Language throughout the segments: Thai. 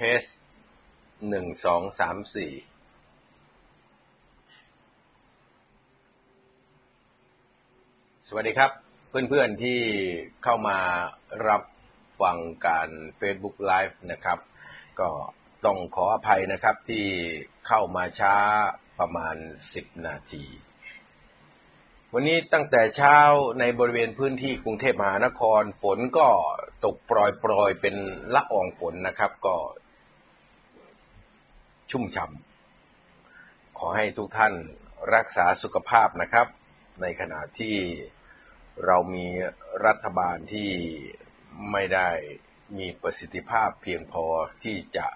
เทสหนึ่งสองสามสี่สวัสดีครับ เพื่อนๆที่เข้ามารับฟังการ Facebook Live นะครับ ก็ต้องขออภัยนะครับที่เข้ามาช้าประมาณ10นาที วันนี้ตั้งแต่เช้าในบริเวณพื้นที่กรุงเทพมหานครฝนก็ตกปล่อยๆเป็นละอองฝนนะครับ ก็ ชุ่มฉ่ำขอให้ทุกท่านรักษาสุขภาพนะครับ ในขณะที่เรามีรัฐบาลที่ไม่ได้มีประสิทธิภาพเพียงพอที่จะ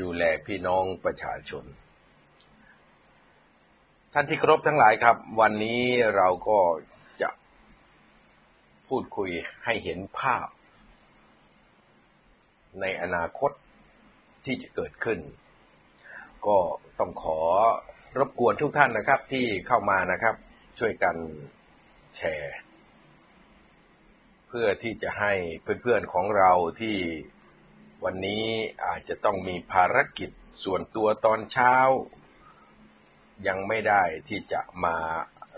ดูแลพี่น้องประชาชน ท่านที่ครบทั้งหลายครับ วันนี้เราก็จะพูดคุยให้เห็นภาพ ในอนาคตที่จะเกิดขึ้น ก็ต้องขอรบกวนทุกท่านนะครับ ที่เข้ามานะครับ ช่วยกันแชร์ เพื่อที่จะให้เพื่อนๆของเราที่วันนี้อาจจะต้องมีภารกิจส่วนตัวตอนเช้า ยังไม่ได้ที่จะมา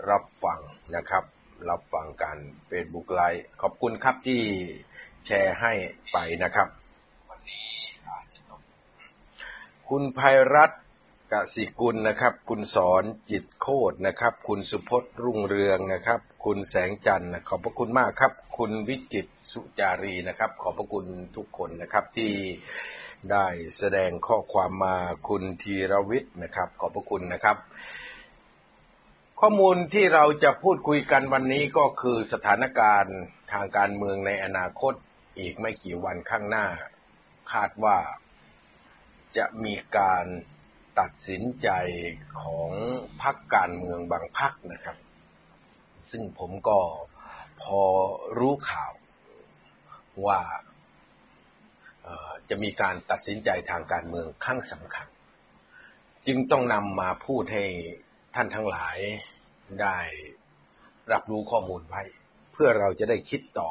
รับฟังนะครับ รับฟังการเฟซบุ๊กไลฟ์ขอบคุณครับที่แชร์ให้ไปนะครับ วันนี้ คุณภัยรัตน์กสิกุลนะครับ คุณสอนจิตโคตรนะครับ คุณสุพจน์รุ่งเรืองนะครับ คุณแสงจันทร์ขอบพระคุณมากครับ คุณวิจิตสุจารีนะครับ ขอบพระคุณทุกคนนะครับที่ได้แสดงข้อความมาคุณธีรวิทย์นะครับ ขอบพระคุณนะครับ ข้อมูลที่เราจะพูดคุยกันวันนี้ก็คือสถานการณ์ทางการเมืองในอนาคตอีกไม่กี่วันข้างหน้า คาดว่า จะมีการตัดสินใจของพรรคการเมืองบางพรรคนะครับ ซึ่งผมก็พอรู้ข่าวว่าจะมีการตัดสินใจทางการเมืองครั้งสำคัญ จึงต้องนำมาพูดให้ท่านทั้งหลายได้รับรู้ข้อมูลไว้ เพื่อเราจะได้คิดต่อ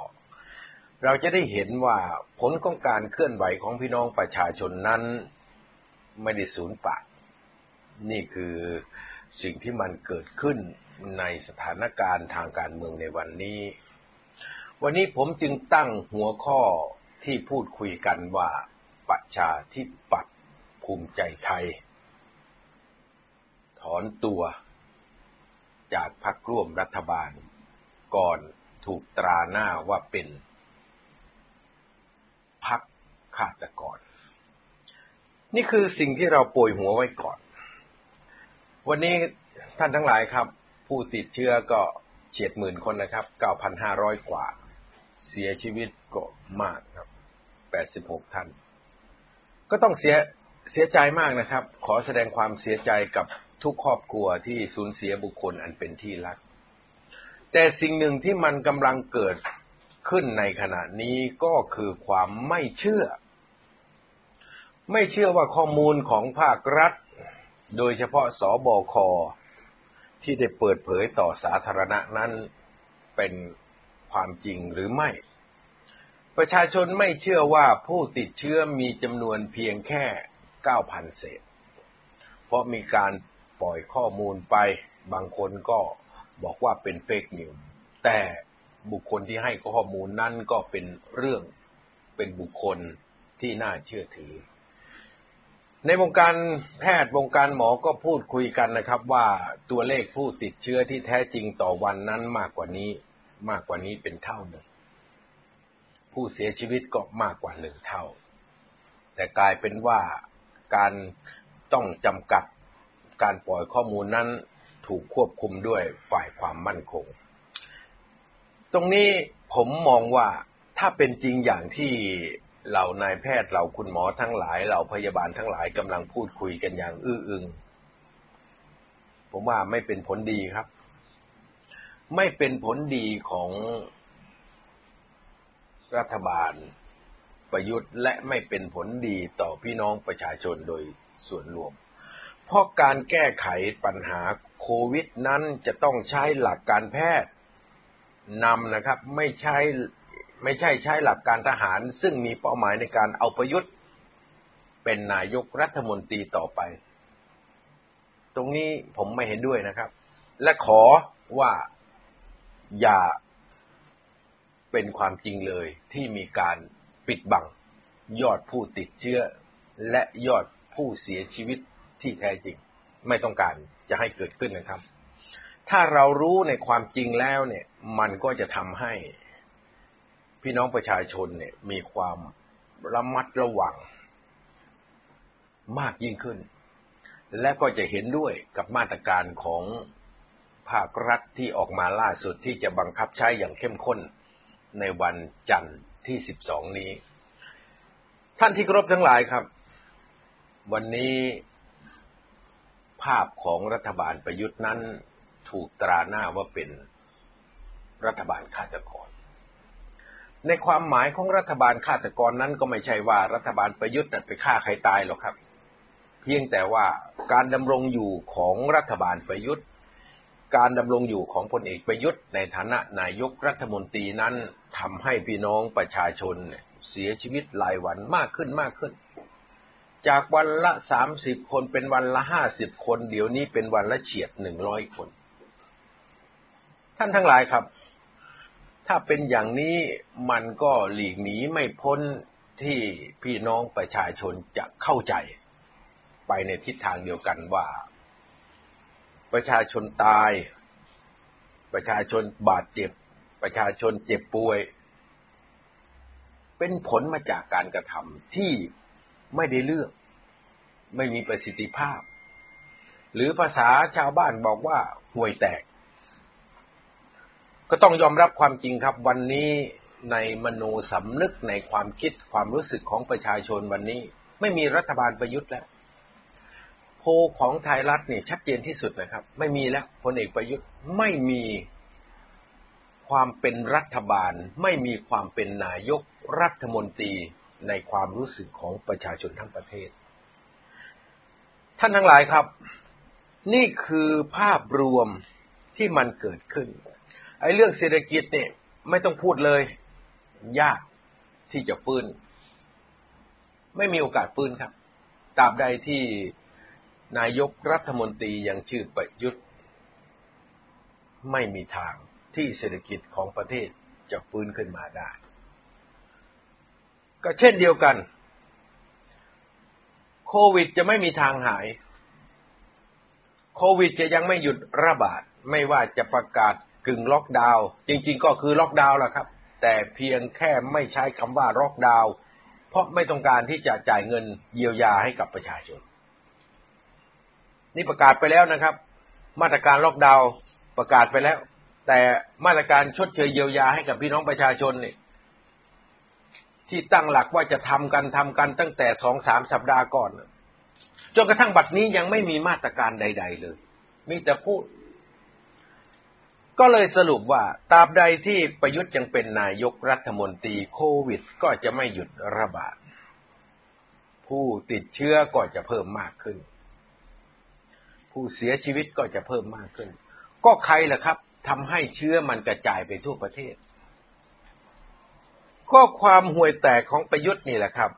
เราจะได้เห็นว่าผลของการเคลื่อนไหวของพี่น้องประชาชนนั้น ไม่ได้สูญเปล่านี่คือสิ่งที่มันเกิดขึ้นในสถานการณ์ทางการเมืองในวันนี้ วันนี้ผมจึงตั้งหัวข้อที่พูดคุยกันว่าประชาธิปัตย์ภูมิใจไทย ถอนตัวจากพรรคร่วมรัฐบาล ก่อนถูกตราหน้าว่าเป็นพรรคฆาตกร นี่คือสิ่งที่เราโปรยหัวไว้ก่อน วันนี้ท่านทั้งหลายครับ ผู้ติดเชื้อก็เฉียดหมื่นคนนะครับ 9,500 กว่า เสียชีวิตก็มากครับ 86 ท่าน ก็ต้องเสียเสียใจมากนะครับ ขอแสดงความเสียใจกับทุกครอบครัวที่สูญเสียบุคคลอันเป็นที่รัก แต่สิ่งหนึ่งที่มันกำลังเกิดขึ้นในขณะนี้ก็คือความไม่เชื่อ ไม่เชื่อว่าข้อมูลของภาครัฐ โดยเฉพาะสอบอคที่ได้เปิดเผยต่อสาธารณะนั้นเป็นความจริงหรือไม่ ประชาชนไม่เชื่อว่าผู้ติดเชื้อมีจำนวนเพียงแค่ 9,000 เศษ เพราะมีการปล่อยข้อมูลไป บางคนก็บอกว่าเป็นเฟกนิวแต่บุคคลที่ให้ข้อมูลนั้นก็เป็นเรื่องเป็นบุคคลที่น่าเชื่อถือ ในวงการแพทย์วงการหมอก็พูดคุยกันนะครับ ว่าตัวเลขผู้ติดเชื้อที่แท้จริงต่อวันนั้นมากกว่านี้ มากกว่านี้เป็นเท่าหนึ่ง ผู้เสียชีวิตก็มากกว่าหนึ่งเท่า แต่กลายเป็นว่าการต้องจำกัดการปล่อยข้อมูลนั้นถูกควบคุมด้วยฝ่ายความมั่นคง ตรงนี้ผมมองว่าถ้าเป็นจริงอย่างที่ เหล่านายแพทย์เหล่าคุณหมอทั้งหลายเหล่าพยาบาลทั้งหลายกำลังพูดคุยกันอย่างอื้ออึง ผมว่าไม่เป็นผลดีครับ ไม่เป็นผลดีของรัฐบาลประยุทธ์และไม่เป็นผลดีต่อพี่น้องประชาชนโดยส่วนรวม เพราะการแก้ไขปัญหาโควิดนั้นจะต้องใช้หลักการแพทย์นำนะครับ ไม่ใช่ ไม่ใช่ใช้หลักการทหาร ซึ่งมีเป้าหมายในการเอาประยุทธ์ เป็นนายกรัฐมนตรีต่อไป ตรงนี้ผมไม่เห็นด้วยนะครับ และขอว่าอย่าเป็นความจริงเลยที่มีการปิดบัง ยอดผู้ติดเชื้อ และยอดผู้เสียชีวิตที่แท้จริง ไม่ต้องการจะให้เกิดขึ้นนะครับ ถ้าเรารู้ในความจริงแล้วเนี่ย มันก็จะทำให้ พี่น้องประชาชนเนี่ยมีความระมัดระวังมากยิ่งขึ้น และก็จะเห็นด้วยกับมาตรการของภาครัฐที่ออกมาล่าสุดที่จะบังคับใช้อย่างเข้มข้นในวันจันทร์ที่ 12 นี้ ท่านที่ครบทั้งหลายครับ วันนี้ภาพของรัฐบาลประยุทธ์นั้นถูกตราหน้าว่าเป็นรัฐบาลฆาตกร ในความหมายของรัฐบาลฆาตกรนั้นก็ไม่ใช่ว่ารัฐบาลประยุทธ์ไปฆ่าใครตายหรอกครับ เพียงแต่ว่าการดำรงอยู่ของรัฐบาลประยุทธ์ การดำรงอยู่ของพลเอกประยุทธ์ ในฐานะนายกรัฐมนตรีนั้นทำให้พี่น้องประชาชนเสียชีวิตรายวันมากขึ้นมากขึ้น จากวันละสามสิบคนเป็นวันละห้าสิบคน เดี๋ยวนี้เป็นวันละเฉียดหนึ่งร้อยคน ท่านทั้งหลายครับ ถ้าเป็นอย่างนี้มันก็หลีกหนีไม่พ้นที่พี่น้องประชาชนจะเข้าใจ ไปในทิศทางเดียวกันว่า ประชาชนตาย ประชาชนบาดเจ็บ ประชาชนเจ็บป่วย เป็นผลมาจากการกระทำที่ไม่ได้เลือก ไม่มีประสิทธิภาพ หรือภาษาชาวบ้านบอกว่าห่วยแตก ก็ต้องยอมรับความจริงครับวันนี้ในมโนสำนึกในความคิดความรู้สึกของประชาชนวันนี้ ไม่มีรัฐบาลประยุทธ์แล้ว โพของไทยรัฐนี่ชัดเจนที่สุดนะครับ ไม่มีแล้วพลเอกประยุทธ์ไม่มีความเป็นรัฐบาล ไม่มีความเป็นนายกรัฐมนตรีในความรู้สึกของประชาชนทั้งประเทศ ท่านทั้งหลายครับ นี่คือภาพรวมที่มันเกิดขึ้น ไอ้เรื่องเศรษฐกิจเนี่ยไม่ต้องพูดเลย ยากที่จะฟื้น ไม่มีโอกาสฟื้นครับตราบใดที่นายกรัฐมนตรียังชื่อประยุทธ์ ไม่มีทางที่เศรษฐกิจของประเทศจะฟื้นขึ้นมาได้ ก็เช่นเดียวกัน โควิดจะไม่มีทางหาย โควิดจะยังไม่หยุดระบาด ไม่ว่าจะประกาศ กึ่งล็อกดาวน์จริง ๆ ก็คือล็อกดาวน์แหละครับ แต่เพียงแค่ไม่ใช้คำว่าล็อกดาวน์เพราะไม่ต้องการที่จะจ่ายเงินเยียวยาให้กับประชาชน นี่ประกาศไปแล้วนะครับ มาตรการล็อกดาวน์ประกาศไปแล้ว แต่มาตรการชดเชยเยียวยาให้กับพี่น้องประชาชนนี่ที่ตั้งหลักว่าจะทำกันทำกันตั้งแต่สองสามสัปดาห์ก่อนจนกระทั่งบัดนี้ยังไม่มีมาตรการใด ๆ เลย มีแต่พูด ก็เลยสรุปว่าตราบใดที่ประยุทธ์ยังเป็นนายกรัฐมนตรีโควิด ก็จะไม่หยุดระบาด ผู้ติดเชื้อก็จะเพิ่มมากขึ้น ผู้เสียชีวิตก็จะเพิ่มมากขึ้น ก็ใครล่ะครับทำให้เชื้อมันกระจายไปทั่วประเทศข้อความห่วยแตกของประยุทธ์นี่แหละครับ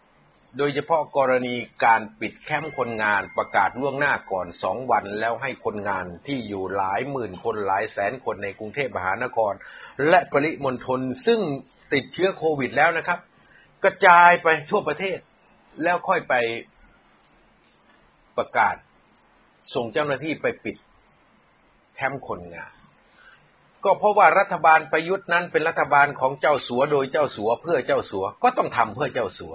โดยเฉพาะกรณีการปิดแคมป์คนงานประกาศล่วงหน้าก่อนสองวัน แล้วให้คนงานที่อยู่หลายหมื่นคนหลายแสนคนในกรุงเทพมหานคร และปริมณฑลซึ่งติดเชื้อโควิดแล้วนะครับ กระจายไปทั่วประเทศ แล้วค่อยไปประกาศ ส่งเจ้าหน้าที่ไปปิดแคมป์คนงาน ก็เพราะว่ารัฐบาลประยุทธ์นั้นเป็นรัฐบาลของเจ้าสัวโดยเจ้าสัวเพื่อเจ้าสัวก็ต้องทำเพื่อเจ้าสัว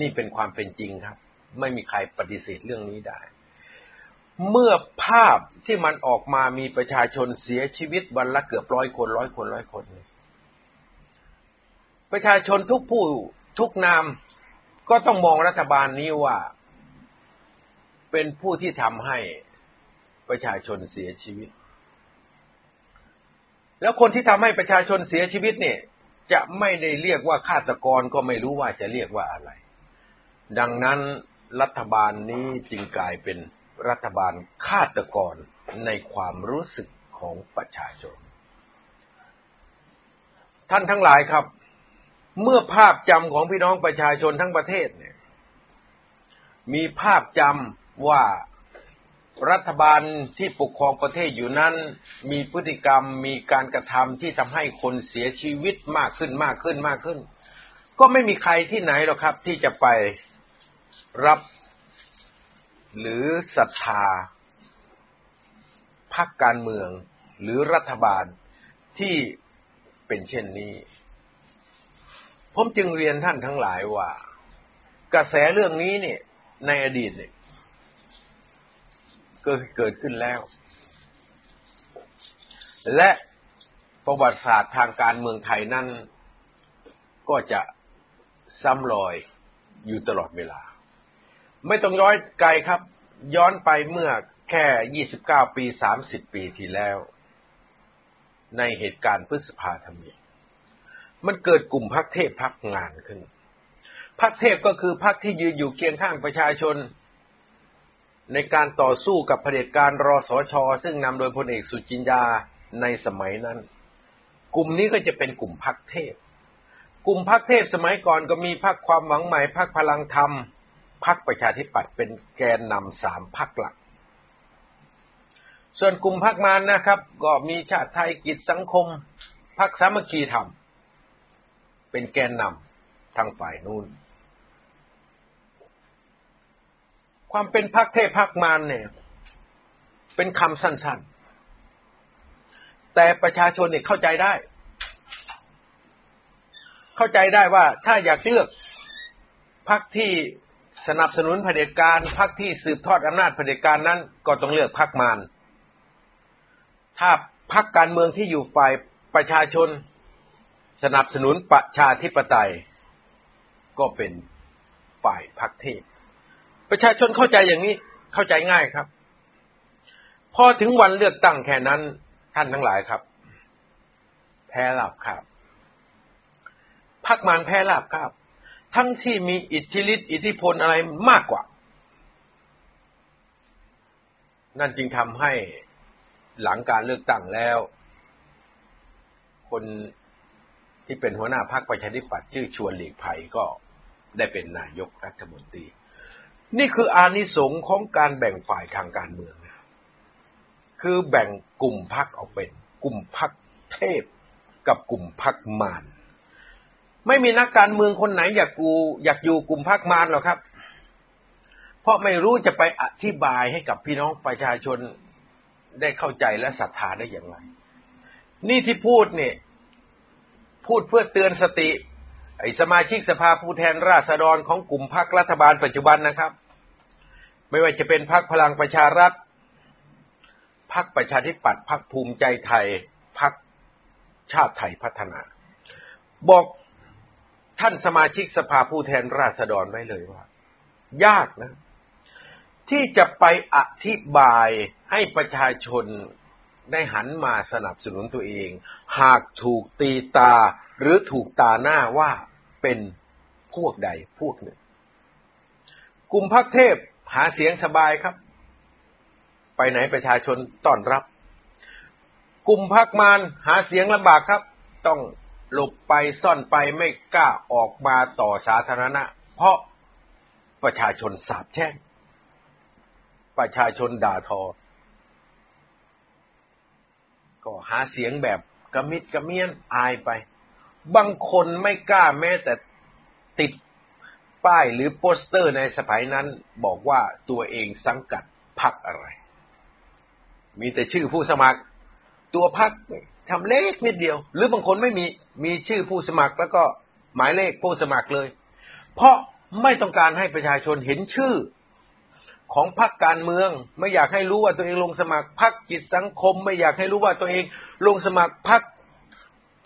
นี่เป็นความเป็นจริงครับ ไม่มีใครปฏิเสธเรื่องนี้ได้ เมื่อภาพที่มันออกมามีประชาชนเสียชีวิตวันละเกือบร้อยคนร้อยคนร้อยคน ประชาชนทุกผู้ทุกนามก็ต้องมองรัฐบาลนี้ว่า เป็นผู้ที่ทำให้ประชาชนเสียชีวิต แล้วคนที่ทำให้ประชาชนเสียชีวิตเนี่ย จะไม่ได้เรียกว่าฆาตกรก็ไม่รู้ว่าจะเรียกว่าอะไร ดังนั้นรัฐบาลนี้จึงกลายเป็นรัฐบาลฆาตกรในความรู้สึกของประชาชน ท่านทั้งหลายครับ เมื่อภาพจำของพี่น้องประชาชนทั้งประเทศเนี่ย มีภาพจำว่ารัฐบาลที่ปกครองประเทศอยู่นั้น มีพฤติกรรมมีการกระทำที่ทำให้คนเสียชีวิตมากขึ้นมากขึ้นมากขึ้น ก็ไม่มีใครที่ไหนหรอกครับ ที่จะไป รับ หรือศรัทธาพรรคการเมืองหรือรัฐบาลที่เป็นเช่นนี้ ผมจึงเรียนท่านทั้งหลายว่า กระแสเรื่องนี้เนี่ย ในอดีตเนี่ยก็เกิดขึ้นแล้ว และประวัติศาสตร์ทางการเมืองไทยนั้น ก็จะซ้ำรอยอยู่ตลอดเวลา ไม่ต้องย้อนไกลครับ ย้อนไปเมื่อแค่29ปี30ปีที่แล้ว ในเหตุการณ์พฤษภาธมิมันเกิดกลุ่มพักเทพพักงานขึ้นพักเทพก็คือพักที่ยืนอยู่เคียงข้างประชาชน ในการต่อสู้กับเผด็จการรอสอชอซึ่งนำโดยพลเอกสุจินดาในสมัยนั้น กลุ่มนี้ก็จะเป็นกลุ่มพักเทพ กลุ่มพักเทพสมัยก่อนก็มีพักความหวังใหม่พักพลังธรรม พักประชาธิปัตย์เป็นแกนนำสามพักหลัก ส่วนกลุ่มพักมานนะครับ ก็มีชาติไทยกิจสังคมพักสามัคคีธรรม เป็นแกนนำทางฝ่ายนู้น ความเป็นพักเทพพักมารเนี่ย เป็นคำสั้นๆ แต่ประชาชนเนี่ยเข้าใจได้ เข้าใจได้ว่าถ้าอยากเลือกพักที่ สนับสนุนเผด็จการพักที่สืบทอดอำนาจเผด็จการนั้น ก็ต้องเลือกพักมารถ้าพักการเมืองที่อยู่ฝ่ายประชาชน สนับสนุนประชาธิปไตย ก็เป็นฝ่ายพักเทพประชาชนเข้าใจอย่างนี้เข้าใจง่ายครับ พอถึงวันเลือกตั้งแค่นั้นท่านทั้งหลายครับ แพ้ลาบครับพักมานแพ้ลาบครับ ทั้งที่มีอิทธิฤทธิอิทธิพลอะไรมากกว่า นั่นจึงทำให้หลังการเลือกตั้งแล้ว คนที่เป็นหัวหน้าพรรคประชาธิปัตย์ชื่อชวนหลีกภัยก็ได้เป็นนายกรัฐมนตรี นี่คืออานิสงส์ของการแบ่งฝ่ายทางการเมืองนะคือแบ่งกลุ่มพักออกเป็น กลุ่มพักเทพกับกลุ่มพักมาร ไม่มีนักการเมืองคนไหนอยากกูอยากอยู่กลุ่มพักมารหรอกครับ เพราะไม่รู้จะไปอธิบายให้กับพี่น้องประชาชนได้เข้าใจและศรัทธาได้อย่างไร นี่ที่พูดเนี่ย พูดเพื่อเตือนสติ ไอสมาชิกสภาผู้แทนราษฎรของกลุ่มพรรครัฐบาลปัจจุบันนะครับ ไม่ว่าจะเป็นพรรคพลังประชารัฐพรรคประชาธิปัตย์พรรคภูมิใจไทยพรรคชาติไทยพัฒนา บอก ท่านสมาชิกสภาผู้แทนราษฎรไว้เลยว่า ยากนะ ที่จะไปอธิบายให้ประชาชนได้หันมาสนับสนุนตัวเอง หากถูกตีตาหรือถูกตาหน้าว่าเป็นพวกใดพวกหนึ่ง กลุ่มพักเทพหาเสียงสบายครับ ไปไหนประชาชนต้อนรับ กลุ่มพักมารหาเสียงลำบากครับ ต้อง หลบไปซ่อนไปไม่กล้าออกมาต่อสาธารณะ เพราะประชาชนสาบแช่ง ประชาชนด่าทอ ก็หาเสียงแบบกระมิดกระเมียนอายไป บางคนไม่กล้าแม้แต่ติดป้ายหรือโปสเตอร์ในสมัยนั้นบอกว่าตัวเองสังกัดพรรคอะไร มีแต่ชื่อผู้สมัคร ตัวพรรค ทำเล็กนิดเดียว หรือบางคนไม่มีมีชื่อผู้สมัครแล้วก็หมายเลขผู้สมัครเลย เพราะไม่ต้องการให้ประชาชนเห็นชื่อ ของพรรคการเมือง ไม่อยากให้รู้ว่าตัวเองลงสมัครพรรคกิจสังคม ไม่อยากให้รู้ว่าตัวเองลงสมัครพรรค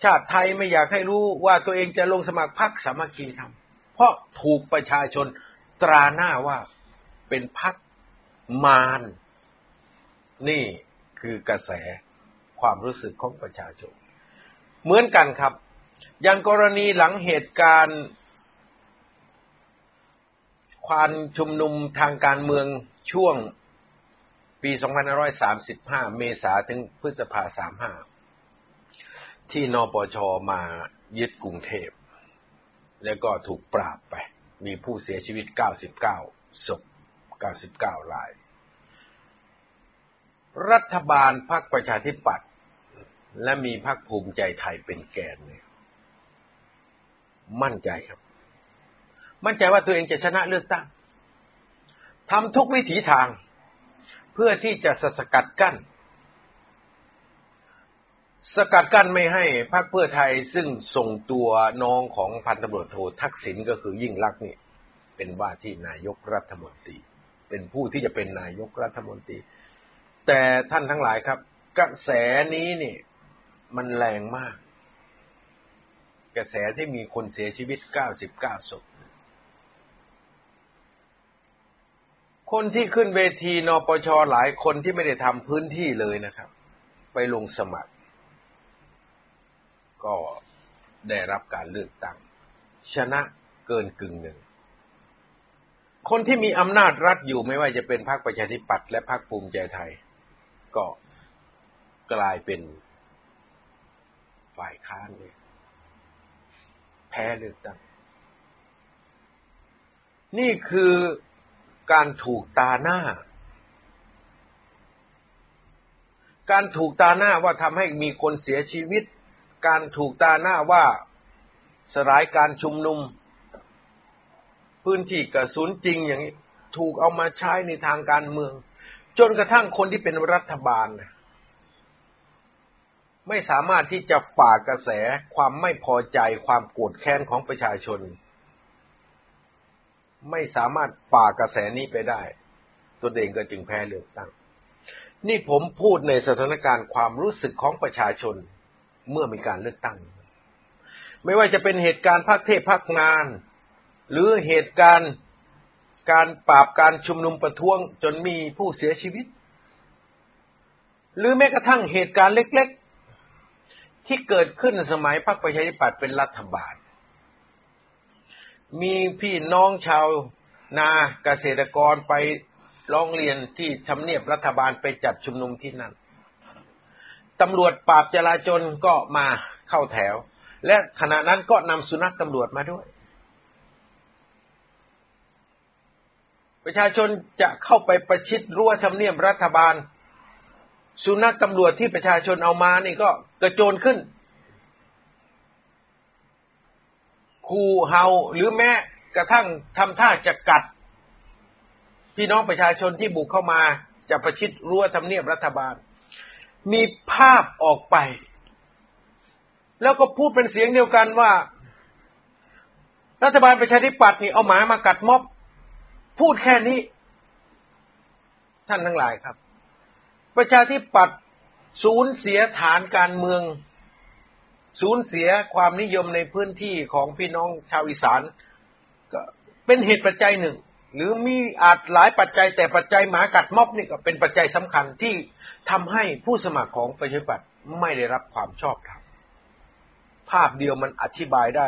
ชาติไทยไม่อยากให้รู้ว่าตัวเองจะลงสมัครพรรคสามัคคีธรรมเพราะถูกประชาชนตราหน้าว่าเป็นพรรคมารนี่คือกระแส ความรู้สึกของประชาชน เหมือนกันครับ อย่างกรณีหลังเหตุการณ์ความชุมนุมทางการเมืองช่วงปี 2535 เมษาถึงพฤษภา 35 ที่นปชมายึดกรุงเทพ แล้วก็ถูกปราบไป มีผู้เสียชีวิต 99ศพ99ราย รัฐบาลพรรคประชาธิปัตย์และมีพรรคภูมิใจไทยเป็นแกนเนี่ย มั่นใจครับ มั่นใจว่าตัวเองจะชนะเลือกตั้งทำทุกวิถีทาง เพื่อที่จะสกัดกั้น สกัดกั้นไม่ให้พรรคเพื่อไทยซึ่งส่งตัวน้องของพันตำรวจโททักษิณก็คือยิ่งลักษณ์นี่เป็นว่าที่นายกรัฐมนตรี เป็นผู้ที่จะเป็นนายกรัฐมนตรี แต่ท่านทั้งหลายครับ กระแสนี้นี่มันแรงมาก กระแสที่มีคนเสียชีวิต99ศพคนที่ขึ้นเวทีนปชหลายคนที่ไม่ได้ทำพื้นที่เลยนะครับ ไปลงสมัคร ก็ได้รับการเลือกตั้ง ชนะเกินกึ่งหนึ่ง คนที่มีอำนาจรัฐอยู่ไม่ว่าจะเป็นพรรคประชาธิปัตย์และพรรคภูมิใจไทย ก็กลายเป็นฝ่ายค้านเลยแพ้เลือกตั้งนี่คือการถูกตาหน้า การถูกตาหน้าว่าทำให้มีคนเสียชีวิต การถูกตาหน้าว่าสลายการชุมนุม พื้นที่กระสุนจริงอย่างนี้ ถูกเอามาใช้ในทางการเมือง จนกระทั่งคนที่เป็นรัฐบาลไม่สามารถที่จะฝ่ากระแสความไม่พอใจความโกรธแค้นของประชาชน ไม่สามารถฝ่ากระแสนี้ไปได้ตัวเองก็จึงแพ้เลือกตั้ง นี่ผมพูดในสถานการณ์ความรู้สึกของประชาชนเมื่อมีการเลือกตั้ง ไม่ว่าจะเป็นเหตุการณ์พักเทพพักงาน หรือเหตุการณ์ การปราบการชุมนุมประท้วงจนมีผู้เสียชีวิต หรือแม้กระทั่งเหตุการณ์เล็ก ๆ ที่เกิดขึ้นสมัยพรรคประชาธิปัตย์เป็นรัฐบาล มีพี่น้องชาวนาเกษตรกรไปร้องเรียนที่ทำเนียบรัฐบาลไปจัดชุมนุมที่นั่น ตำรวจปราบจราจนก็มาเข้าแถว และขณะนั้นก็นำสุนัขตำรวจมาด้วย ประชาชนจะเข้าไปประชิดรั้วทำเนียบรัฐบาล สุนัขตำรวจที่ประชาชนเอามานี่ก็กระโจนขึ้นขู่เห่าหรือแม้กระทั่งทำท่าจะกัด พี่น้องประชาชนที่บุกเข้ามาจะประชิดรั้วทำเนียบรัฐบาล มีภาพออกไป แล้วก็พูดเป็นเสียงเดียวกันว่า รัฐบาลประชาธิปัตย์นี่เอาหมามากัดม็อบ พูดแค่นี้ ท่านทั้งหลายครับ ประชาธิปัตย์สูญเสียฐานการเมือง สูญเสียความนิยมในพื้นที่ของพี่น้องชาวอีสานก็เป็นเหตุปัจจัยหนึ่ง หรือมีอาจหลายปัจจัย แต่ปัจจัยหมากัดม็อบนี่ก็เป็นปัจจัยสำคัญที่ทำให้ผู้สมัครของประชาธิปัตย์ไม่ได้รับความชอบธรรมภาพเดียวมันอธิบายได้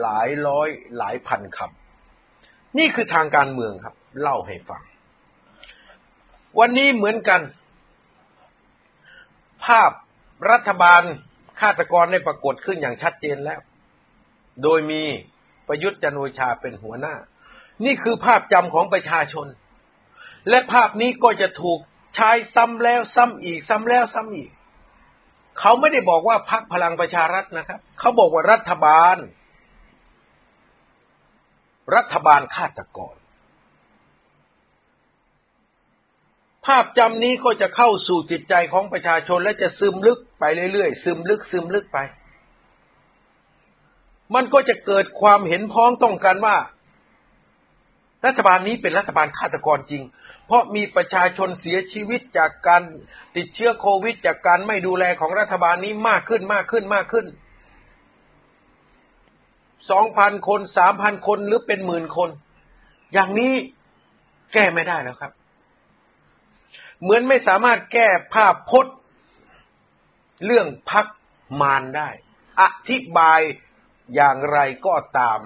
หลายร้อยหลายพันคำ นี่คือทางการเมืองครับ เล่าให้ฟัง วันนี้เหมือนกัน ภาพรัฐบาลฆาตกรได้ปรากฏขึ้นอย่างชัดเจนแล้ว โดยมีประยุทธ์จันโอชาเป็นหัวหน้า นี่คือภาพจำของประชาชน และภาพนี้ก็จะถูกใช้ซ้ำแล้วซ้ำอีก ซ้ำแล้วซ้ำอีก เขาไม่ได้บอกว่าพักพลังประชารัฐนะครับ เขาบอกว่ารัฐบาล รัฐบาลฆาตกร ภาพจำนี้ก็จะเข้าสู่จิตใจของประชาชนและจะซึมลึกไปเรื่อยๆ ซึมลึกซึมลึกไป มันก็จะเกิดความเห็นพ้องต้องกันว่า รัฐบาลนี้เป็นรัฐบาลฆาตกรจริง เพราะมีประชาชนเสียชีวิตจากการติดเชื้อโควิด จากการไม่ดูแลของรัฐบาลนี้มากขึ้นมากขึ้นมากขึ้น สองพันคนสามพันคนหรือเป็นหมื่นคน อย่างนี้แก้ไม่ได้แล้วครับ เหมือนไม่สามารถแก้ภาพพจน์ เรื่องพักมารได้ อธิบายอย่างไรก็ตาม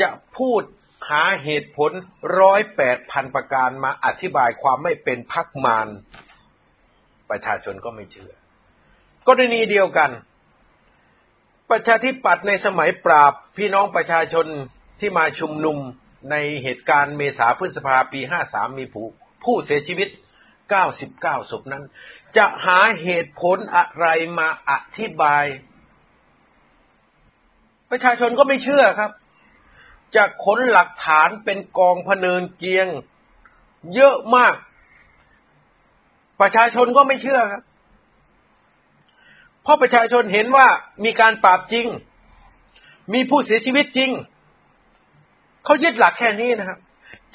จะพูดหาเหตุผลร้อยแปดพันประการมาอธิบายความไม่เป็นพักมารประชาชนก็ไม่เชื่อกรณีเดียวกัน ประชาธิปัตย์ในสมัยปราบพี่น้องประชาชนที่มาชุมนุมในเหตุการณ์เมษาพฤษภาปีห้าสามมีผู้ผู้เสียชีวิตเก้าสิบเก้าศพนั้น จะหาเหตุผลอะไรมาอธิบาย ประชาชนก็ไม่เชื่อครับ จะขนหลักฐานเป็นกองพเนินเกียง เยอะมาก ประชาชนก็ไม่เชื่อครับ เพราะประชาชนเห็นว่ามีการปราบจริง มีผู้เสียชีวิตจริง เขายึดหลักแค่นี้นะครับ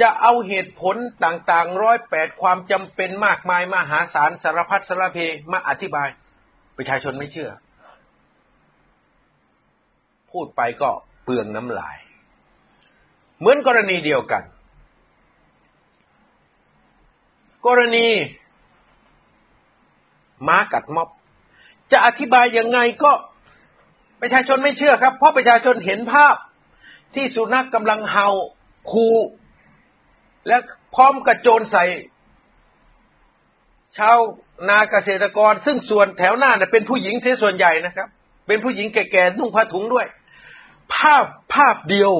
จะเอาเหตุผลต่างๆร้อยแปดความจำเป็นมากมายมหาศาลสารพัดสารเพมาอธิบาย ประชาชนไม่เชื่อ พูดไปก็เปลืองน้ำลาย เหมือนกรณีเดียวกัน กรณีม้ากัดม็อบ จะอธิบายยังไงก็ประชาชนไม่เชื่อครับ เพราะประชาชนเห็นภาพที่สุนัขกกำลังเห่าคูและพร้อมกระโจนใส่ชาวนาเกษตรกร ซึ่งส่วนแถวหน้าเนี่ยเป็นผู้หญิงเสียส่วนใหญ่นะครับ เป็นผู้หญิงแก่ๆนุ่งผ้าถุงด้วย ภาพภาพเดียว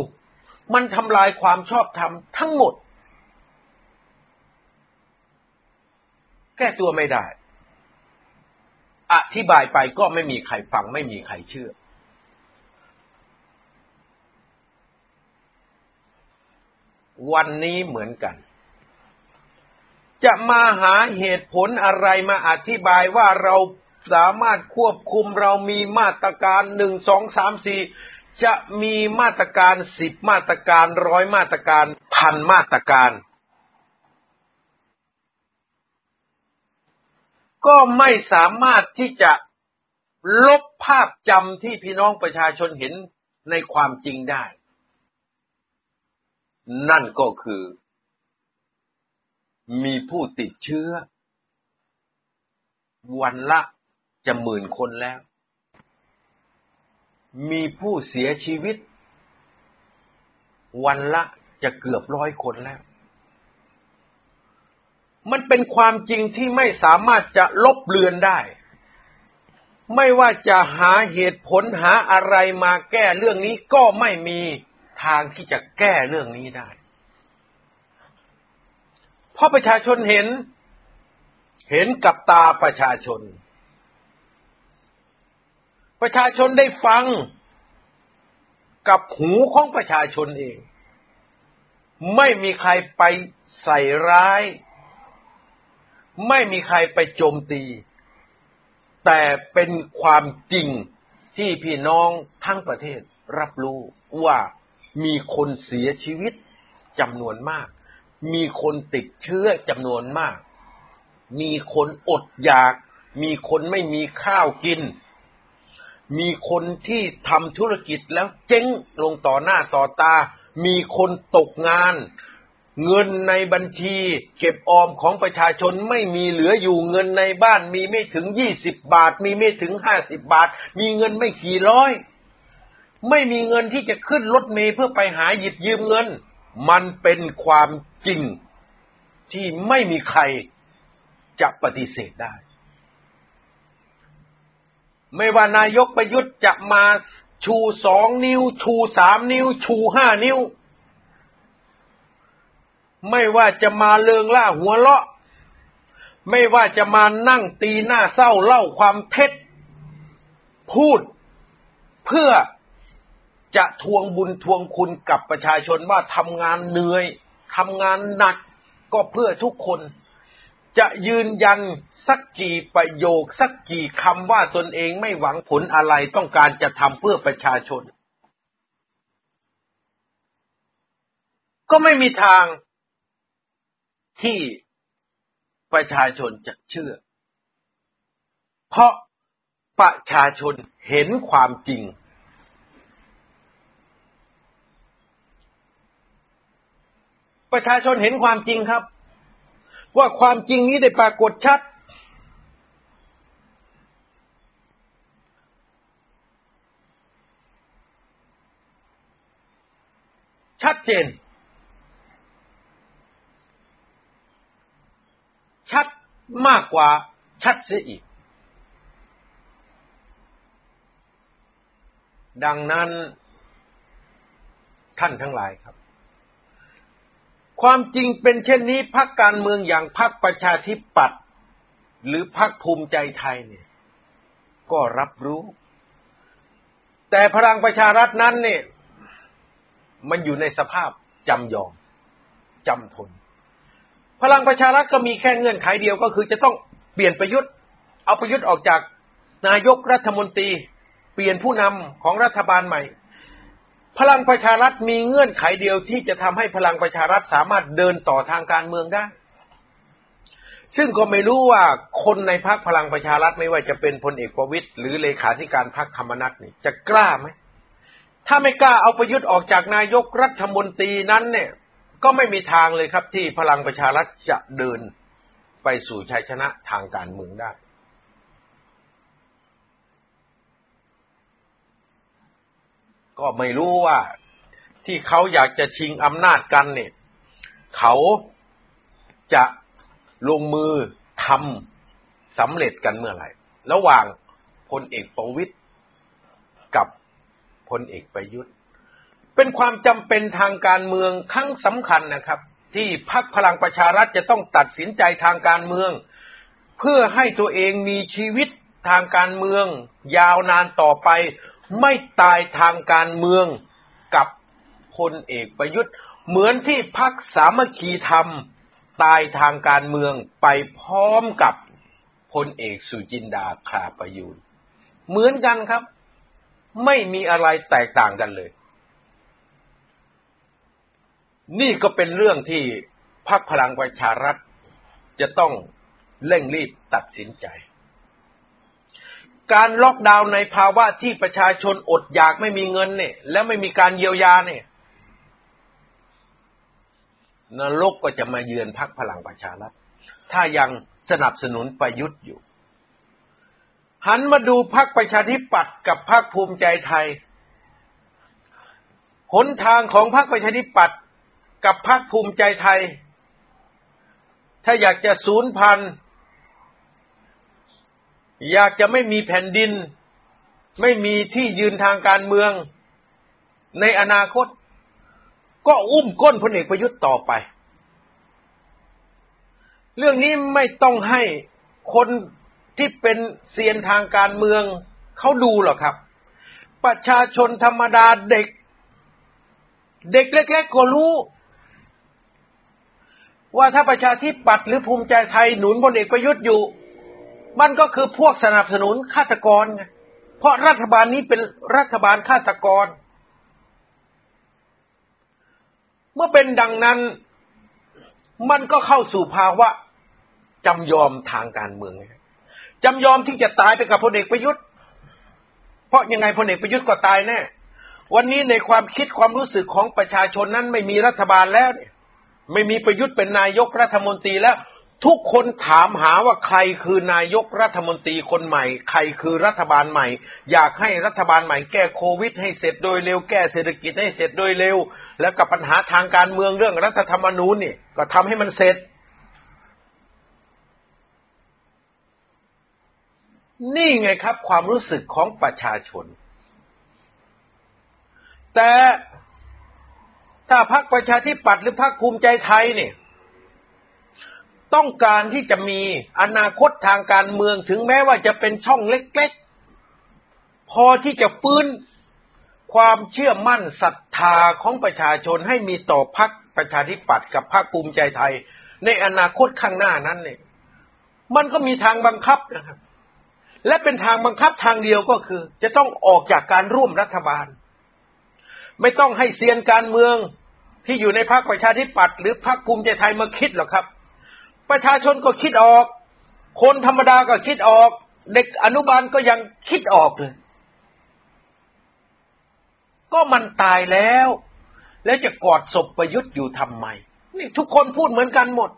มันทำลายความชอบธรรมทั้งหมด แก้ตัวไม่ได้ อธิบายไปก็ไม่มีใครฟังไม่มีใครเชื่อ วันนี้เหมือนกัน จะมาหาเหตุผลอะไรมาอธิบายว่าเราสามารถควบคุมเรามีมาตรการหนึ่งสองสามสี่จะมีมาตรการสิบมาตรการร้อยมาตรการพันมาตรการ ก็ไม่สามารถที่จะลบภาพจำที่พี่น้องประชาชนเห็นในความจริงได้ นั่นก็คือ มีผู้ติดเชื้อ วันละจะหมื่นคนแล้ว มีผู้เสียชีวิต วันละจะเกือบร้อยคนแล้ว มันเป็นความจริงที่ไม่สามารถจะลบเลือนได้ ไม่ว่าจะหาเหตุผลหาอะไรมาแก้เรื่องนี้ก็ไม่มีทางที่จะแก้เรื่องนี้ได้ เพราะประชาชนเห็น เห็นกับตาประชาชน ประชาชนได้ฟังกับหูของประชาชนเอง ไม่มีใครไปใส่ร้าย ไม่มีใครไปโจมตี แต่เป็นความจริงที่พี่น้องทั้งประเทศรับรู้ว่ามีคนเสียชีวิตจำนวนมาก มีคนติดเชื้อจำนวนมาก มีคนอดอยาก มีคนไม่มีข้าวกิน มีคนที่ทำธุรกิจแล้วเจ๊งลงต่อหน้าต่อตา มีคนตกงาน เงินในบัญชีเก็บออมของประชาชนไม่มีเหลืออยู่เงินในบ้านมีไม่ถึงยี่สิบบาท มีไม่ถึงห้าสิบบาท มีเงินไม่กี่ร้อย ไม่มีเงินที่จะขึ้นรถเมล์เพื่อไปหาหยิบยืมเงิน มันเป็นความจริงที่ไม่มีใครจะปฏิเสธได้ ไม่ว่านายกประยุทธ์จะมาชูสองนิ้ว ชูสามนิ้ว ชูห้านิ้ว ไม่ว่าจะมาเลิงล่าหัวเลาะ ไม่ว่าจะมานั่งตีหน้าเศร้าเล่าความเท็จ พูดเพื่อจะทวงบุญทวงคุณกับประชาชนว่าทำงานเหนื่อยทำงานหนักก็เพื่อทุกคน จะยืนยันสักกี่ประโยค สักกี่คำว่าตนเองไม่หวังผลอะไรต้องการจะทำเพื่อประชาชน ก็ไม่มีทาง ที่ประชาชนจะเชื่อ เพราะประชาชนเห็นความจริง ประชาชนเห็นความจริงครับ ว่าความจริงนี้ได้ปรากฏชัด ชัดเจน ชัด มากกว่าชัดเสียอีก ดังนั้นท่านทั้งหลายครับ ความจริงเป็นเช่นนี้พรรคการเมืองอย่างพรรคประชาธิปัตย์หรือพรรคภูมิใจไทยเนี่ย ก็รับรู้ แต่พลังประชารัฐนั้นเนี่ย มันอยู่ในสภาพจำยอมจำทน พลังประชารัฐก็มีแค่เงื่อนไขเดียวก็คือจะต้องเปลี่ยนประยุทธ์ เอาประยุทธ์ออกจากนายกรัฐมนตรี เปลี่ยนผู้นำของรัฐบาลใหม่ พลังประชารัฐมีเงื่อนไขเดียวที่จะทำให้พลังประชารัฐสามารถเดินต่อทางการเมืองได้ ซึ่งก็ไม่รู้ว่าคนในพรรคพลังประชารัฐไม่ว่าจะเป็นพลเอกประวิตยหรือเลขาธิการพรรคธรรมนัตนี่จะกล้าไหมถ้าไม่กล้าเอาประยุทธ์ออกจากนายกรัฐมนตรีนั้นเนี่ย ก็ไม่มีทางเลยครับที่พลังประชารัฐจะเดินไปสู่ชัยชนะทางการเมืองได้ ก็ไม่รู้ว่าที่เขาอยากจะชิงอำนาจกันเนี่ยเขาจะลงมือทำสำเร็จกันเมื่อไหร่ ระหว่างพลเอกประวิตยกับพลเอกประยุทธ์ เป็นความจำเป็นทางการเมืองครั้งสำคัญนะครับ ที่พรรคพลังประชารัฐจะต้องตัดสินใจทางการเมือง เพื่อให้ตัวเองมีชีวิตทางการเมือง ยาวนานต่อไป ไม่ตายทางการเมืองกับพลเอกประยุทธ์ เหมือนที่พรรคสามัคคีธรรมตายทางการเมืองไปพร้อมกับพลเอกสุจินดาคาประยูนเหมือนกันครับ ไม่มีอะไรแตกต่างกันเลย นี่ก็เป็นเรื่องที่พรรคพลังประชารัฐ จะต้องเร่งรีบตัดสินใจ การล็อกดาวน์ในภาวะที่ประชาชนอดอยากไม่มีเงินเนี่ย และไม่มีการเยียวยาเนี่ยนรกก็จะมาเยือนพักพลังประชารัฐ ถ้ายังสนับสนุนประยุทธ์อยู่ หันมาดูพักประชาธิปัตย์กับพักภูมิใจไทย หนทางของพักประชาธิปัตย์ กับพักภูมิใจไทย ถ้าอยากจะสูญพันธุ์อยากจะไม่มีแผ่นดิน ไม่มีที่ยืนทางการเมือง ในอนาคต ก็อุ้มก้นพลเอกประยุทธ์ต่อไป เรื่องนี้ไม่ต้องให้คนที่เป็นเซียนทางการเมืองเขาดูหรอกครับ ประชาชนธรรมดาเด็ก เด็กเล็กๆก็รู้ ว่าถ้าประชาธิปัตย์หรือภูมิใจไทยหนุนพลเอกประยุทธ์อยู่ มันก็คือพวกสนับสนุนฆาตกรไงเพราะรัฐบาลนี้เป็นรัฐบาลฆาตกร เมื่อเป็นดังนั้น มันก็เข้าสู่ภาวะจำยอมทางการเมืองจำยอมที่จะตายไปกับพลเอกประยุทธ์ เพราะยังไงพลเอกประยุทธ์ก็ตายแน่ วันนี้ในความคิดความรู้สึกของประชาชนนั้นไม่มีรัฐบาลแล้วเนี่ย ไม่มีประยุทธ์เป็นนายกรัฐมนตรีแล้ว ทุกคนถามหาว่าใครคือนายกรัฐมนตรีคนใหม่ ใครคือรัฐบาลใหม่ อยากให้รัฐบาลใหม่แก้โควิด ให้เสร็จโดยเร็วแก้เศรษฐกิจให้เสร็จโดยเร็ว แล้วกับปัญหาทางการเมืองเรื่องรัฐธรรมนูญนี่ก็ทำให้มันเสร็จ นี่ไงครับความรู้สึกของประชาชน แต่ ถ้าพรรคประชาธิปัตย์หรือพรรคภูมิใจไทยเนี่ย ต้องการที่จะมีอนาคตทางการเมืองถึงแม้ว่าจะเป็นช่องเล็กๆ พอที่จะฟื้นความเชื่อมั่นศรัทธาของประชาชนให้มีต่อพรรคประชาธิปัตย์กับพรรคภูมิใจไทย ในอนาคตข้างหน้านั้นเนี่ย มันก็มีทางบังคับนะครับ และเป็นทางบังคับทางเดียวก็คือ จะต้องออกจากการร่วมรัฐบาล ไม่ต้องให้เซียนการเมือง ที่อยู่ในพรรคประชาธิปัตย์หรือพรรคภูมิใจไทยมาคิดหรอกครับ ประชาชนก็คิดออก คนธรรมดาก็คิดออก เด็กอนุบาลก็ยังคิดออกเลย ก็มันตายแล้ว แล้วจะกอดศพประยุทธ์อยู่ทำไม นี่ทุกคนพูดเหมือนกันหมด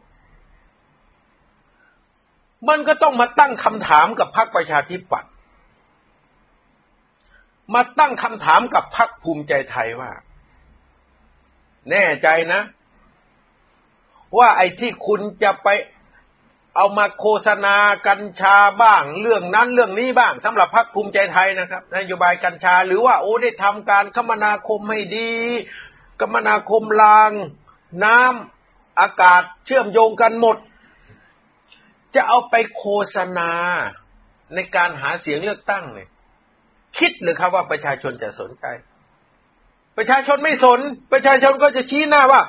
มันก็ต้องมาตั้งคำถามกับพรรคประชาธิปัตย์มาตั้งคำถามกับพรรคภูมิใจไทยว่า แน่ใจนะ ว่าไอ้ที่คุณจะไปเอามาโฆษณากัญชาบ้าง เรื่องนั้นเรื่องนี้บ้างสำหรับพรรคภูมิใจไทยนะครับนโยบายกัญชา หรือว่าโอ้ได้ทำการคมนาคมให้ดี คมนาคมราง น้อากาศเชื่อมโยงกันหมด จะเอาไปโฆษณาในการหาเสียงเลือกตั้งเนี่ยคิดหรือครับว่าประชาชนจะสนใจ ประชาชนไม่สน ประชาชนก็จะชี้หน้าว่า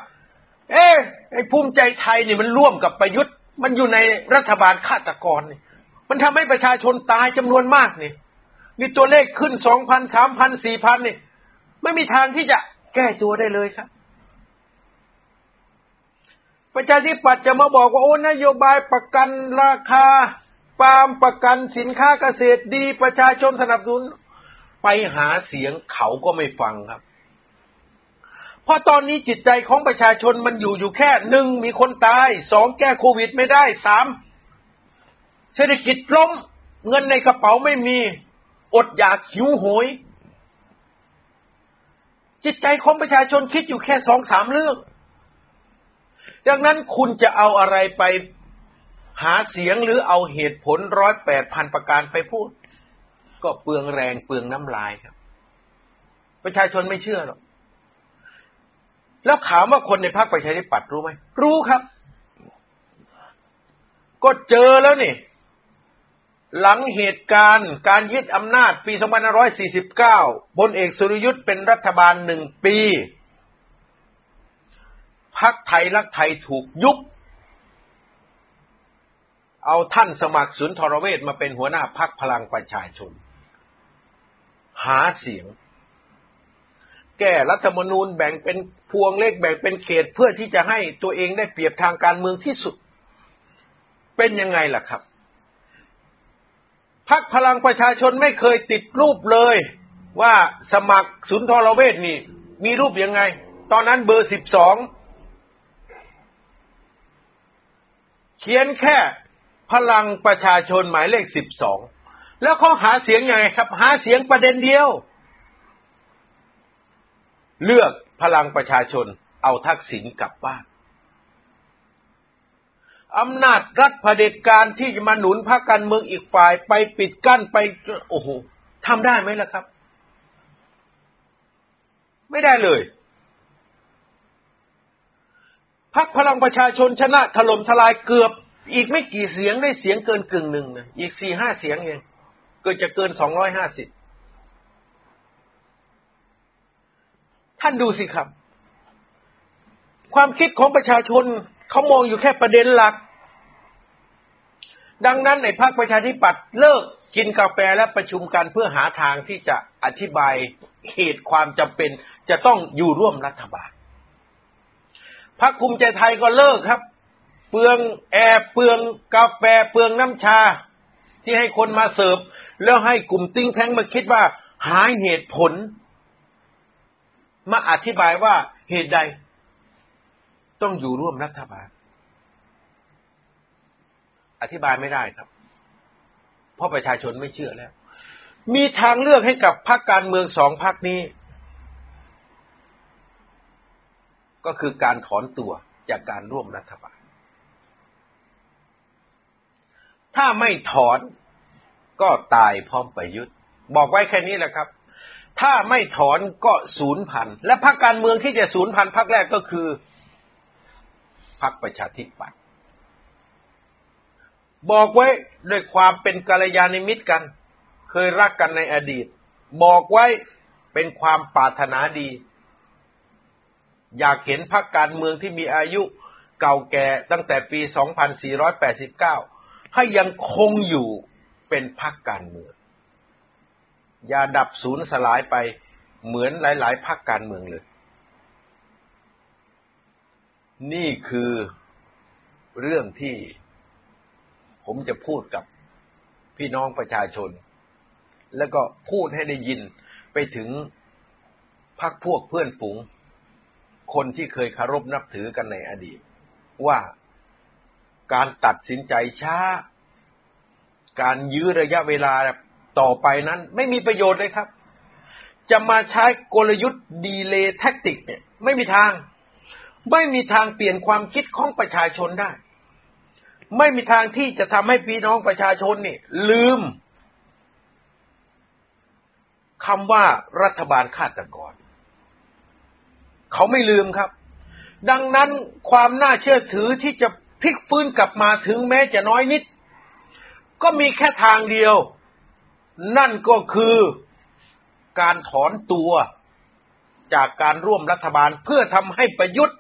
เอ๊ไอ้ภูมิใจไทยนี่มันร่วมกับประยุทธ์ มันอยู่ในรัฐบาลฆาตกรนี่มันทำให้ประชาชนตายจำนวนมากนี่มีตัวเลขขึ้นสองพันสามพันสี่พันนี่ไม่มีทางที่จะแก้ตัวได้เลยครับ ประชาธิปัตย์จะมาบอกว่าโอ้นโยบายประกันราคาปาล์มประกันสินค้าเกษตรดีประชาชนสนับสนุน ไปหาเสียงเขาก็ไม่ฟังครับ เพราะตอนนี้จิตใจของประชาชนมันอยู่อยู่แค่หนึ่งมีคนตายสองแก้โควิดไม่ได้สามเศรษฐกิจล้ม เงินในกระเป๋าไม่มี อดอยากหิวโหยจิตใจของประชาชนคิดอยู่แค่สองสามเรื่อง ดังนั้นคุณจะเอาอะไรไปหาเสียงหรือเอาเหตุผลร้อยแปดพันประการไปพูด ก็เปลืองแรงเปลืองน้ำลายครับ ประชาชนไม่เชื่อหรอก แล้วถามว่าคนในพรรคประชาธิปัตย์รู้ไหม รู้ครับ ก็เจอแล้วนี่ หลังเหตุการณ์การยึดอำนาจปี 2549บนเอกสุรยุทธ์เป็นรัฐบาลหนึ่งปีพักไทยรักไทยถูกยุบ เอาท่านสมัครสุนทรเวชมาเป็นหัวหน้าพักพลังประชาชน หาเสียง แก้รัฐธรรมนูญแบ่งเป็นพวงเลขแบ่งเป็นเขตเพื่อที่จะให้ตัวเองได้เปรียบทางการเมืองที่สุด เป็นยังไงล่ะครับพักพลังประชาชนไม่เคยติดรูปเลย ว่าสมัครสุนทรเวชนี่ มีรูปยังไง ตอนนั้นเบอร์สิบสองเขียนแค่พลังประชาชนหมายเลขสิบสองแล้วเขาหาเสียงยังไงครับ หาเสียงประเด็นเดียว เลือกพลังประชาชนเอาทักษิณกลับบ้านอำนาจรัฐเผด็จการที่จะมาหนุนพรรคการเมืองอีกฝ่ายไปปิดกั้นไปโอ้โหทำได้ไหมล่ะครับ ไม่ได้เลยพรรคพลังประชาชนชนะถล่มทลายเกือบ อีกไม่กี่เสียงได้เสียงเกินกึ่งหนึ่งนะอีกสี่ห้าเสียงเองเกิดจะเกินสองร้อยห้าสิบ ท่านดูสิครับ ความคิดของประชาชนเขามองอยู่แค่ประเด็นหลัก ดังนั้นในภาคประชาธิปัตย์เลิกกินกาแฟและประชุมกันเพื่อหาทางที่จะอธิบายเหตุความจำเป็น จะต้องอยู่ร่วมรัฐบาลพรรคภูมิใจไทยก็เลิกครับ เปลืองแอร์เปลืองกาแฟเปลืองน้ำชา ที่ให้คนมาเสิร์ฟ แล้วให้กลุ่มติ้งแท้งมาคิดว่า หาเหตุผล มาอธิบายว่าเหตุใด ต้องอยู่ร่วมรัฐบาล อธิบายไม่ได้ครับ เพราะประชาชนไม่เชื่อแล้ว มีทางเลือกให้กับพรรคการเมืองสองพรรคนี้ ก็คือการถอนตัวจากการร่วมรัฐบาล ถ้าไม่ถอนก็ตายพร้อมประยุทธ์ บอกไว้แค่นี้แหละครับ ถ้าไม่ถอนก็ศูนย์พันและพรรคการเมืองที่จะศูนย์พันพรรคแรกก็คือพรรคประชาธิปัตย์บอกไว้ด้วยความเป็นกัลยาณมิตรกัน เคยรักกันในอดีต บอกไว้เป็นความปรารถนาดี อยากเห็นพรรคการเมืองที่มีอายุเก่าแก่ตั้งแต่ปี 2489 ให้ยังคงอยู่เป็นพรรคการเมือง อย่าดับสูญสลายไปเหมือนหลายๆพรรคการเมืองเลย นี่คือเรื่องที่ผมจะพูดกับพี่น้องประชาชน แล้วก็พูดให้ได้ยินไปถึงพักพวกเพื่อนฝูง คนที่เคยคารพนับถือกันในอดีต ว่าการตัดสินใจช้า การยื้อระยะเวลา ต่อไปนั้น ไม่มีประโยชน์เลยครับ จะมาใช้กลยุทธ์ดีเลย์แท็กติกเนี่ย ไม่มีทาง ไม่มีทางเปลี่ยนความคิดของประชาชนได้ ไม่มีทางที่จะทำให้พี่น้องประชาชนนี่ ลืมคำว่ารัฐบาลฆาตกร เขาไม่ลืมครับ ดังนั้นความน่าเชื่อถือที่จะพลิกฟื้นกลับมาถึงแม้จะน้อยนิด ก็มีแค่ทางเดียว นั่นก็คือการถอนตัวจากการร่วมรัฐบาลเพื่อทำให้ประยุทธ์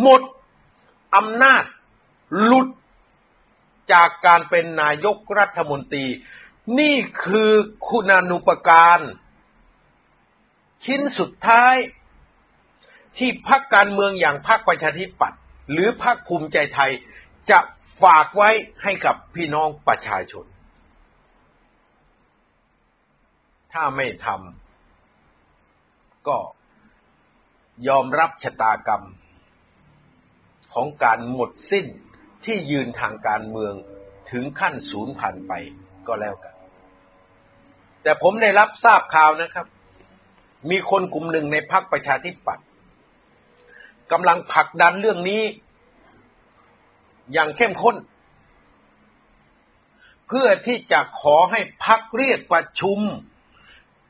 หมดอำนาจหลุดจากการเป็นนายกรัฐมนตรี นี่คือคุณานุปการ ชิ้นสุดท้าย ที่พรรคการเมืองอย่างพรรคประชาธิปัตย์หรือพรรคภูมิใจไทยจะฝากไว้ให้กับพี่น้องประชาชน ถ้าไม่ทำก็ยอมรับชะตากรรม ของการหมดสิ้นที่ยืนทางการเมืองถึงขั้นศูนย์พันไปก็แล้วกัน แต่ผมได้รับทราบข่าวนะครับ มีคนกลุ่มหนึ่งในพรรคประชาธิปัตย์กำลังผลักดันเรื่องนี้ อย่างเข้มข้น เพื่อที่จะขอให้พักเรียกประชุม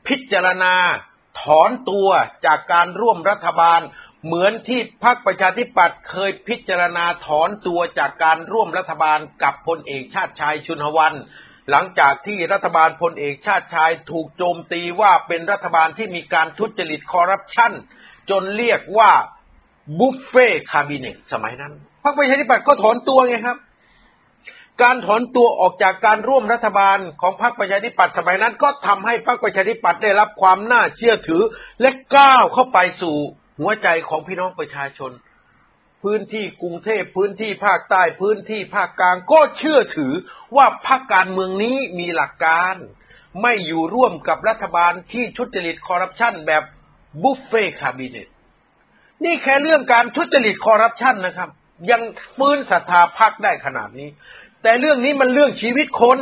พิจารณาถอนตัวจากการร่วมรัฐบาล เหมือนที่พรรคประชาธิปัตย์เคยพิจารณาถอนตัวจากการร่วมรัฐบาลกับพลเอกชาติชายชุนหวันหลังจากที่รัฐบาลพลเอกชาติชายถูกโจมตีว่าเป็นรัฐบาลที่มีการทุจริตคอร์รัปชันจนเรียกว่า buffet cabinet สมัยนั้นพรรคประชาธิปัตย์ก็ถอนตัวไงครับ การถอนตัวออกจากการร่วมรัฐบาลของพรรคประชาธิปัตย์สมัยนั้น ก็ทำให้พรรคประชาธิปัตย์ได้รับความน่าเชื่อถือ และก้าวเข้าไปสู่หัวใจของพี่น้องประชาชน พื้นที่กรุงเทพพื้นที่ภาคใต้พื้นที่ภาคกลางก็เชื่อถือว่าพรรคการเมืองนี้มีหลักการ ไม่อยู่ร่วมกับรัฐบาลที่ทุจริตคอร์รัปชันแบบ buffet cabinet นี่แค่เรื่องการทุจริตคอร์รัปชันนะครับ ยังฟื้นศรัทธาพรรคได้ขนาดนี้ แต่เรื่องนี้มันเรื่องชีวิตคน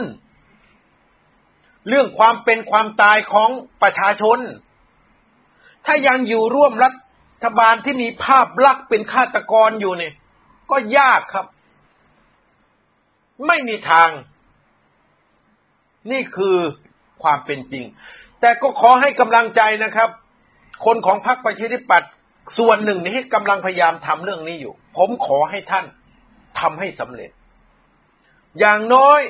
เรื่องความเป็นความตายของประชาชน ถ้ายังอยู่ร่วมรัฐบาลที่มีภาพลักษณ์เป็นฆาตกรอยู่เนี่ย ก็ยากครับ ไม่มีทาง นี่คือความเป็นจริง แต่ก็ขอให้กำลังใจนะครับ คนของพรรคประชาธิปัตย์ส่วนหนึ่งที่กำลังพยายามทำเรื่องนี้อยู่ ผมขอให้ท่านทำให้สำเร็จ อย่างน้อย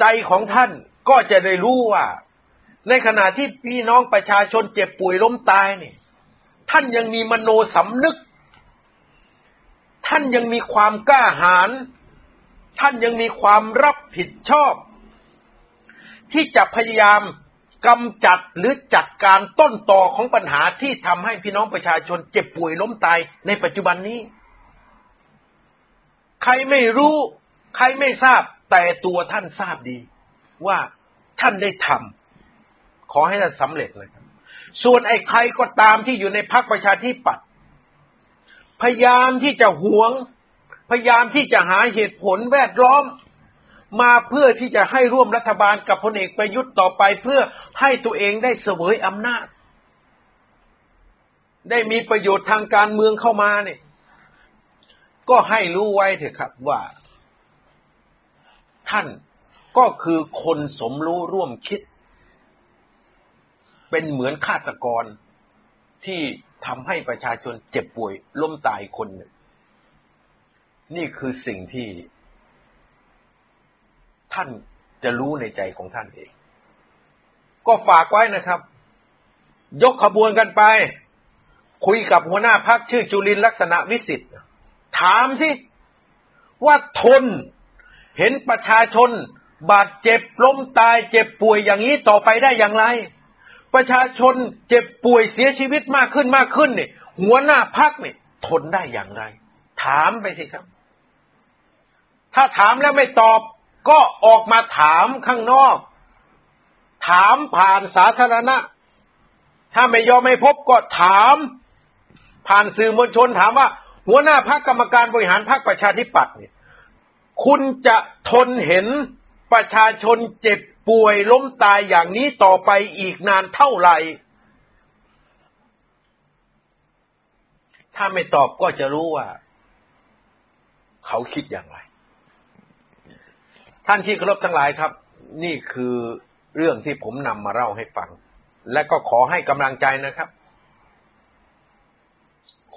ใจของท่านก็จะได้รู้ว่า ในขณะที่พี่น้องประชาชนเจ็บป่วยล้มตายเนี่ย ท่านยังมีมโนสำนึก ท่านยังมีความกล้าหาญท่านยังมีความรับผิดชอบ ที่จะพยายามกำจัดหรือจัดการต้นต่อของปัญหาที่ทำให้พี่น้องประชาชนเจ็บป่วยล้มตายในปัจจุบันนี้ ใครไม่รู้ ใครไม่ทราบ แต่ตัวท่านทราบดี ว่าท่านได้ทำขอให้ท่านสำเร็จเลยครับ ส่วนไอ้ใครก็ตามที่อยู่ในพรรคประชาธิปัตย์พยายามที่จะหวง พยายามที่จะหาเหตุผลแวดล้อม มาเพื่อที่จะให้ร่วมรัฐบาลกับพลเอกประยุทธ์ต่อไป เพื่อให้ตัวเองได้เสวยอำนาจ ได้มีประโยชน์ทางการเมืองเข้ามาเนี่ย ก็ให้รู้ไว้เถอะครับว่า ท่านก็คือคนสมรู้ร่วมคิด เป็นเหมือนฆาตกรที่ทำให้ประชาชนเจ็บป่วยล้มตายคนหนึ่งนี่คือสิ่งที่ท่านจะรู้ในใจของท่านเอง ก็ฝากไว้นะครับ ยกขบวนกันไป คุยกับหัวหน้าพักชื่อจุลินลักษณะวิสิทธิ์ ถามสิ ว่าทน เห็นประชาชน บาดเจ็บล้มตายเจ็บป่วยอย่างนี้ต่อไปได้อย่างไร ประชาชนเจ็บป่วยเสียชีวิตมากขึ้นมากขึ้นเนี่ยหัวหน้าพักเนี่ยทนได้อย่างไร ถามไปสิครับ ถ้าถามแล้วไม่ตอบ ก็ออกมาถามข้างนอก ถามผ่านสาธารณะ ถ้าไม่ยอมไม่พบก็ถาม ผ่านสื่อมวลชนถามว่า หัวหน้าพักกรรมการบริหารพรรคประชาธิปัตย์เนี่ย คุณจะทนเห็นประชาชนเจ็บป่วยล้มตายอย่างนี้ต่อไปอีกนานเท่าไหร่ ถ้าไม่ตอบก็จะรู้ว่า เขาคิดอย่างไร ท่านที่เคารพทั้งหลายครับ นี่คือเรื่องที่ผมนำมาเล่าให้ฟัง และก็ขอให้กำลังใจนะครับ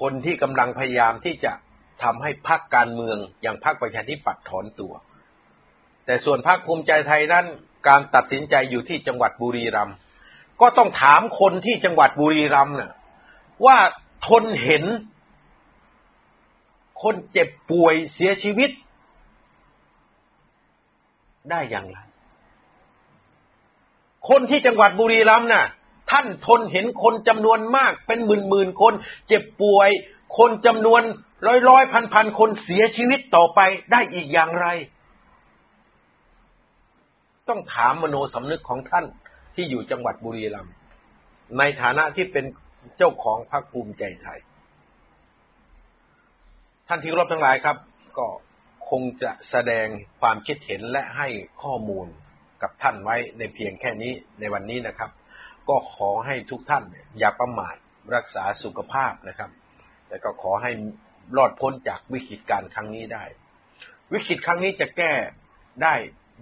คนที่กำลังพยายามที่จะทำให้พรรคการเมืองอย่างพรรคประชาธิปัตย์ถอนตัว แต่ส่วนพรรคภูมิใจไทยนั้นการตัดสินใจอยู่ที่จังหวัดบุรีรัมย์ก็ต้องถามคนที่จังหวัดบุรีรัมย์น่ะว่าทนเห็น คนเจ็บป่วยเสียชีวิต ได้อย่างไร คนที่จังหวัดบุรีรัมย์น่ะ ท่านทนเห็นคนจำนวนมากเป็นหมื่นหมื่นคน เจ็บป่วย คนจำนวนร้อยร้อยพันพันคนเสียชีวิตต่อไปได้อีกอย่างไร ต้องถามมโนสำนึกของท่านที่อยู่จังหวัดบุรีรัมย์ในฐานะที่เป็นเจ้าของพรรคภูมิใจไทย ท่านที่รบทั้งหลายครับ ก็คงจะแสดงความคิดเห็นและให้ข้อมูลกับท่านไว้ในเพียงแค่นี้ในวันนี้นะครับ ก็ขอให้ทุกท่านอย่าประมาทรักษาสุขภาพนะครับแต่ก็ขอให้รอดพ้นจากวิกฤตการครั้งนี้ได้ วิกฤตครั้งนี้จะแก้ได้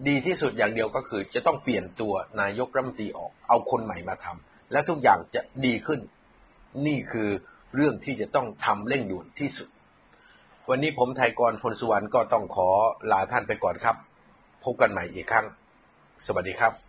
ดีที่สุดอย่างเดียวก็คือ จะต้องเปลี่ยนตัวนายกรัฐมนตรีออก เอาคนใหม่มาทำและทุกอย่างจะดีขึ้น นี่คือเรื่องที่จะต้องทำเร่งด่วนที่สุด วันนี้ผมไทยกรพลสุวรรณก็ต้องขอลาท่านไปก่อนครับ พบกันใหม่อีกครั้ง สวัสดีครับ